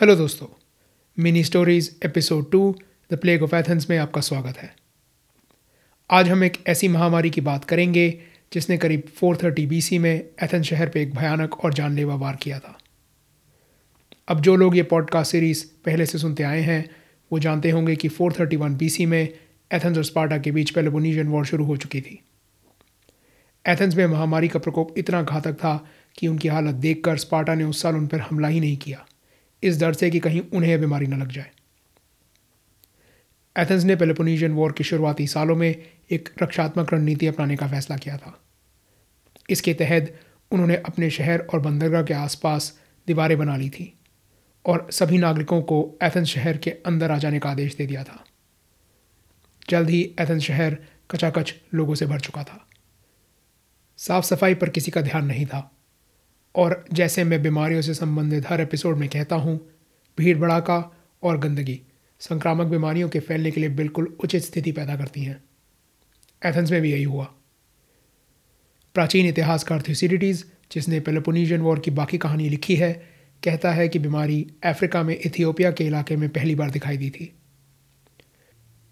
Hello दोस्तों, mini stories episode two, the plague of Athens में आपका स्वागत है। आज हम एक ऐसी महामारी की बात करेंगे, जिसने करीब 430 बीसी में एथेंस शहर पर एक भयानक और जानलेवा वार किया था। अब जो लोग ये पॉडकास्ट सीरीज़ पहले से सुनते आए हैं, वो जानते होंगे कि 431 बीसी में एथेंस और स्पार्टा के बीच पहले पेलोपोनीशियन वॉर शुरू हो चुकी थी। एथेंस में महामारी का प्रकोप इतना घातक था कि उनकी हालत देखकर स्पार्टा ने उस साल उन पर हमला ही नहीं किया। इस डर से कि कहीं उन्हें बीमारी न लग जाए। एथेंस ने पेलोपोनीशियन वॉर के शुरुआती सालों में एक रक्षात्मक रणनीति अपनाने का फैसला किया था। इसके तहत उन्होंने अपने शहर और बंदरगाह के आसपास दीवारें बना ली थी और सभी नागरिकों को एथेंस शहर के अंदर आ जाने का आदेश दे दिया था। जल्द ही एथेंस शहर कचाकच लोगों से भर चुका था। साफ़ सफ़ाई पर किसी का ध्यान नहीं था। और जैसे मैं बीमारियों से संबंधित हर एपिसोड में कहता हूँ, भीड़ भड़ाका और गंदगी संक्रामक बीमारियों के फैलने के लिए बिल्कुल उचित स्थिति पैदा करती हैं। एथेंस में भी यही हुआ। प्राचीन इतिहासकार थ्यूसिडिटीज़ जिसने पेलोपोनीशियन वॉर की बाकी कहानी लिखी है, कहता है कि बीमारी अफ्रीका में इथियोपिया के इलाके में पहली बार दिखाई दी थी।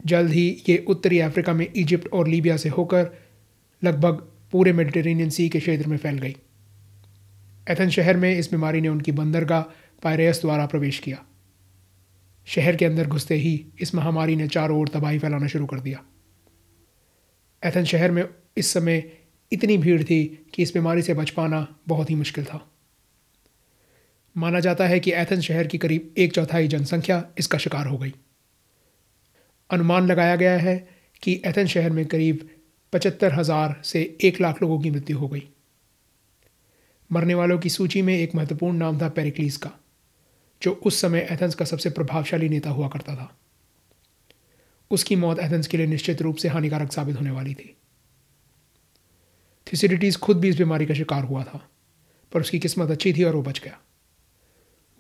जल्द ही ये उत्तरी अफ्रीका में इजिप्ट और लीबिया से होकर लगभग पूरे मेडिटेरेनियन सी के क्षेत्र में फैल गई। एथेंस शहर में इस बीमारी ने उनकी बंदरगाह पायरेस द्वारा प्रवेश किया। शहर के अंदर घुसते ही इस महामारी ने चारों ओर तबाही फैलाना शुरू कर दिया। एथन शहर में इस समय इतनी भीड़ थी कि इस बीमारी से बच पाना बहुत ही मुश्किल था। माना जाता है कि एथन शहर की करीब एक चौथाई जनसंख्या इसका शिकार हो गई। अनुमान लगाया गया है कि एथेंस शहर में करीब पचहत्तर हज़ार से एक लाख लोगों की मृत्यु हो गई। मरने वालों की सूची में एक महत्वपूर्ण नाम था पेरिक्लीस का, जो उस समय एथेंस का सबसे प्रभावशाली नेता हुआ करता था। उसकी मौत एथेंस के लिए निश्चित रूप से हानिकारक साबित होने वाली थी। थिसिडिटीज खुद भी इस बीमारी का शिकार हुआ था, पर उसकी किस्मत अच्छी थी और वो बच गया।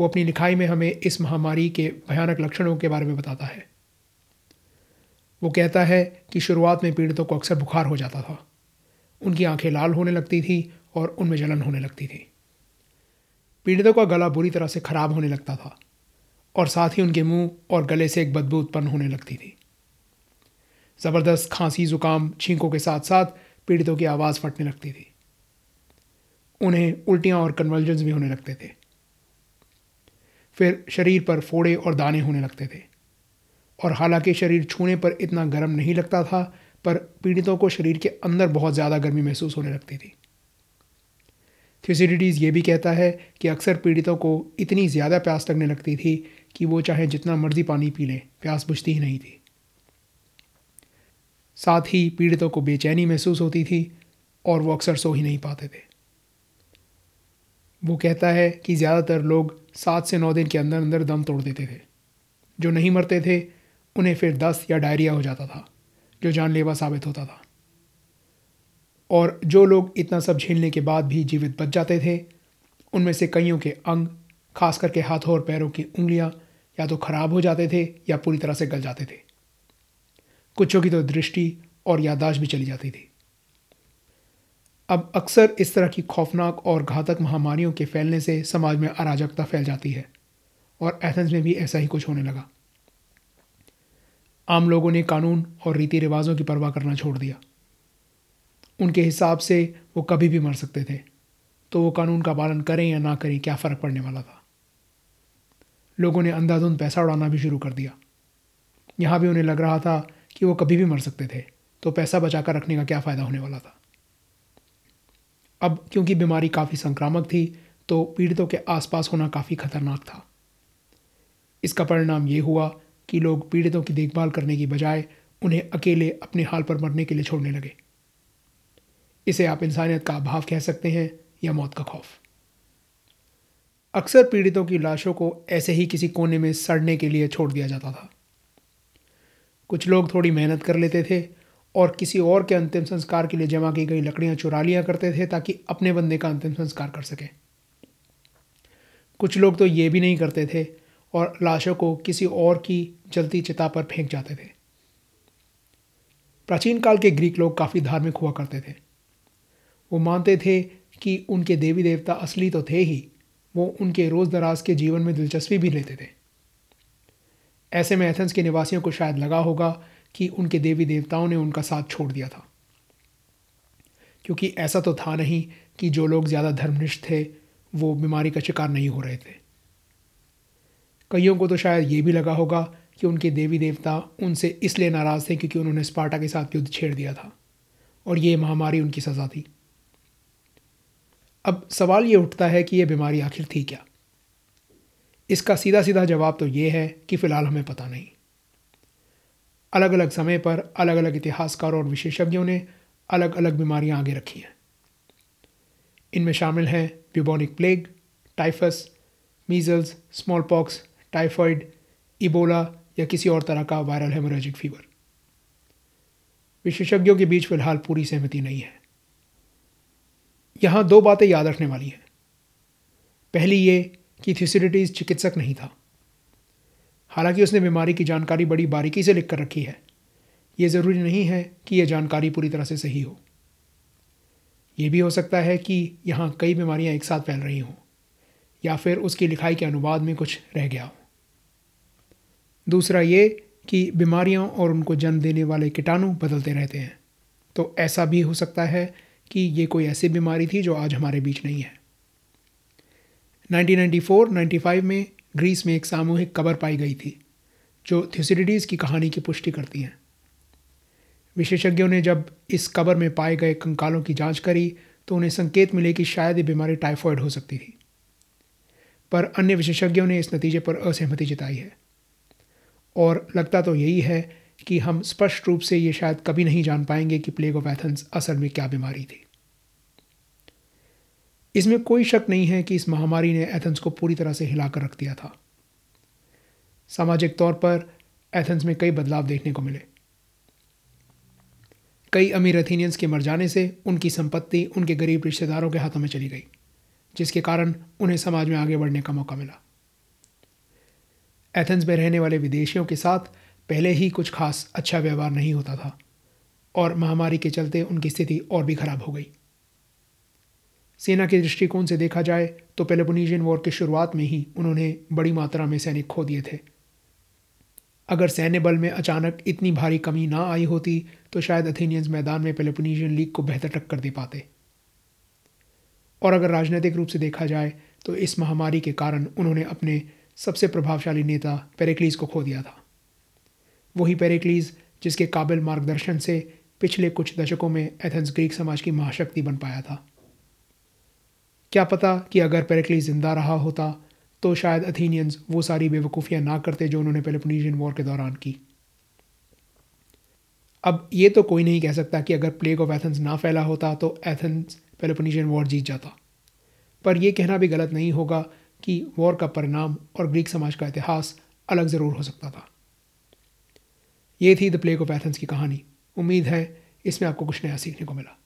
वो अपनी लिखाई में हमें इस महामारी के भयानक लक्षणों के बारे में बताता है। वो कहता है कि शुरुआत में पीड़ितों को अक्सर बुखार हो जाता था। उनकी आँखें लाल होने लगती थी और उनमें जलन होने लगती थी। पीड़ितों का गला बुरी तरह से खराब होने लगता था और साथ ही उनके मुँह और गले से एक बदबू उत्पन्न होने लगती थी। ज़बरदस्त खांसी, जुकाम, छींकों के साथ साथ पीड़ितों की आवाज़ फटने लगती थी। उन्हें उल्टियाँ और कन्वल्जन्स भी होने लगते थे। फिर शरीर पर फोड़े और दाने होने लगते थे। और हालाँकि शरीर छूने पर इतना गर्म नहीं लगता था, पर पीड़ितों को शरीर के अंदर बहुत ज़्यादा गर्मी महसूस होने लगती थी। थ्यूसिडिटीज़ ये भी कहता है कि अक्सर पीड़ितों को इतनी ज़्यादा प्यास लगने लगती थी कि वो चाहे जितना मर्ज़ी पानी पी लें, प्यास बुझती ही नहीं थी। साथ ही पीड़ितों को बेचैनी महसूस होती थी और वो अक्सर सो ही नहीं पाते थे। वो कहता है कि ज़्यादातर लोग सात से नौ दिन के अंदर अंदर दम तोड़ देते थे। जो नहीं मरते थे, उन्हें फिर दस्त या डायरिया हो जाता था, जो जानलेवा साबित होता था। और जो लोग इतना सब झेलने के बाद भी जीवित बच जाते थे, उनमें से कईयों के अंग, खास करके हाथों और पैरों की उंगलियाँ, या तो खराब हो जाते थे, या पूरी तरह से गल जाते थे। कुछों की तो दृष्टि और यादाश्त भी चली जाती थी। अब अक्सर इस तरह की खौफनाक और घातक महामारियों के फैलने से समाज में अराजकता फैल जाती है, और एथेंस में भी ऐसा ही कुछ होने लगा। आम लोगों ने कानून और रीति रिवाजों की परवाह करना छोड़ दिया। उनके हिसाब से वो कभी भी मर सकते थे। तो वो कानून का पालन करें या ना करें, क्या फ़र्क पड़ने वाला था? लोगों ने अंधाधुंध पैसा उड़ाना भी शुरू कर दिया। यहाँ भी उन्हें लग रहा था कि वो कभी भी मर सकते थे तो पैसा बचाकर रखने का क्या फ़ायदा होने वाला था? अब क्योंकि बीमारी काफ़ी संक्रामक थी तो पीड़ितों के आसपास होना काफ़ी खतरनाक था। इसका परिणाम ये हुआ कि लोग पीड़ितों की देखभाल करने की बजाय उन्हें अकेले अपने हाल पर मरने के लिए छोड़ने लगे। इसे आप इंसानियत का अभाव कह सकते हैं या मौत का खौफ। अक्सर पीड़ितों की लाशों को ऐसे ही किसी कोने में सड़ने के लिए छोड़ दिया जाता था। कुछ लोग थोड़ी मेहनत कर लेते थे और किसी और के अंतिम संस्कार के लिए जमा की गई लकड़ियाँ चुरा लिया करते थे ताकि अपने बंदे का अंतिम संस्कार कर सकें। कुछ लोग तो ये भी नहीं करते थे और लाशों को किसी और की जलती चिता पर फेंक जाते थे। प्राचीन काल के ग्रीक लोग काफ़ी धार्मिक हुआ करते थे। वो मानते थे कि उनके देवी देवता असली तो थे ही। वो उनके रोज़ दराज के जीवन में दिलचस्पी भी लेते थे। ऐसे में एथेंस के निवासियों को शायद लगा होगा कि उनके देवी देवताओं ने उनका साथ छोड़ दिया था। क्योंकि ऐसा तो था नहीं कि जो लोग ज़्यादा धर्मनिष्ठ थे, वो बीमारी का शिकार नहीं हो रहे थे। कईयों को तो शायद ये भी लगा होगा कि उनके देवी देवता उनसे इसलिए नाराज़ थे क्योंकि उन्होंने स्पार्टा के साथ युद्ध छेड़ दिया था। और ये महामारी उनकी सज़ा थी। अब सवाल ये उठता है कि यह बीमारी आखिर थी क्या? इसका सीधा सीधा जवाब तो ये है कि फ़िलहाल हमें पता नहीं। अलग अलग समय पर अलग अलग इतिहासकारों और विशेषज्ञों ने अलग अलग बीमारियाँ आगे रखी हैं। इनमें शामिल हैं bubonic plague typhus measles smallpox typhoid Ebola या किसी और तरह का वायरल हेमोरेजिक फीवर विशेषज्ञों के बीच फ़िलहाल पूरी सहमति नहीं है। यहाँ दो बातें याद रखने वाली हैं। पहली ये कि थ्यूसिडिटीज चिकित्सक नहीं था। हालाँकि उसने बीमारी की जानकारी बड़ी बारीकी से लिख कर रखी है। ये ज़रूरी नहीं है कि यह जानकारी पूरी तरह से सही हो। यह भी हो सकता है कि यहाँ कई बीमारियाँ एक साथ फैल रही हों, या फिर उसकी लिखाई के अनुवाद में कुछ रह गया हो। दूसरा ये कि बीमारियों और उनको जन्म देने वाले कीटाणु बदलते रहते हैं तो ऐसा भी हो सकता है कि ये कोई ऐसी बीमारी थी जो आज हमारे बीच नहीं है। 1994-95 में ग्रीस में एक सामूहिक कबर पाई गई थी, जो थ्यूसिडिटीज़ की कहानी की पुष्टि करती हैं। विशेषज्ञों ने जब इस कबर में पाए गए कंकालों की जाँच करी तो उन्हें संकेत मिले कि शायद ये बीमारी टाइफॉइड हो सकती थी। पर अन्य विशेषज्ञों ने इस नतीजे पर असहमति जताई है। और लगता तो यही है कि हम स्पष्ट रूप से ये शायद कभी नहीं जान पाएँगे कि प्लेग ऑफ़ एथेंस असल में क्या बीमारी थी। इसमें कोई शक नहीं है कि इस महामारी ने एथेंस को पूरी तरह से हिलाकर रख दिया था। सामाजिक तौर पर एथेंस में कई बदलाव देखने को मिले। कई अमीर एथीनियंस के मर जाने से उनकी संपत्ति उनके गरीब रिश्तेदारों के हाथों में चली गई, जिसके कारण उन्हें समाज में आगे बढ़ने का मौका मिला। एथेंस में रहने वाले विदेशियों के साथ पहले ही कुछ खास अच्छा व्यवहार नहीं होता था, और महामारी के चलते उनकी स्थिति और भी खराब हो गई। सेना के दृष्टिकोण से देखा जाए तो पेलोपोनीशियन वॉर की शुरुआत में ही उन्होंने बड़ी मात्रा में सैनिक खो दिए थे। अगर सैन्य बल में अचानक इतनी भारी कमी ना आई होती तो शायद अथेनियंस मैदान में पेलोपोनीशियन लीग को बेहतर टक्कर दे पाते। और अगर राजनीतिक रूप से देखा जाए तो इस महामारी के कारण उन्होंने अपने सबसे प्रभावशाली नेता पेरेक्लीज को खो दिया था। वही पेरिक्लीज जिसके काबिल मार्गदर्शन से पिछले कुछ दशकों में एथेंस ग्रीक समाज की महाशक्ति बन पाया था। क्या पता कि अगर पेरिक्लीज ज़िंदा रहा होता तो शायद अथीनियंस वो सारी बेवकूफ़ियाँ ना करते जो उन्होंने पेलोपोनीशियन वॉर के दौरान की। अब ये तो कोई नहीं कह सकता कि अगर प्लेग ऑफ़ एथेंस ना फैला होता तो एथेंस पेलोपोनीशियन वॉर जीत जाता। पर यह कहना भी गलत नहीं होगा कि वॉर का परिणाम और ग्रीक समाज का इतिहास अलग ज़रूर हो सकता था। ये थी द प्लेग ऑफ़ एथेंस की कहानी। उम्मीद है इसमें आपको कुछ नया सीखने को मिला।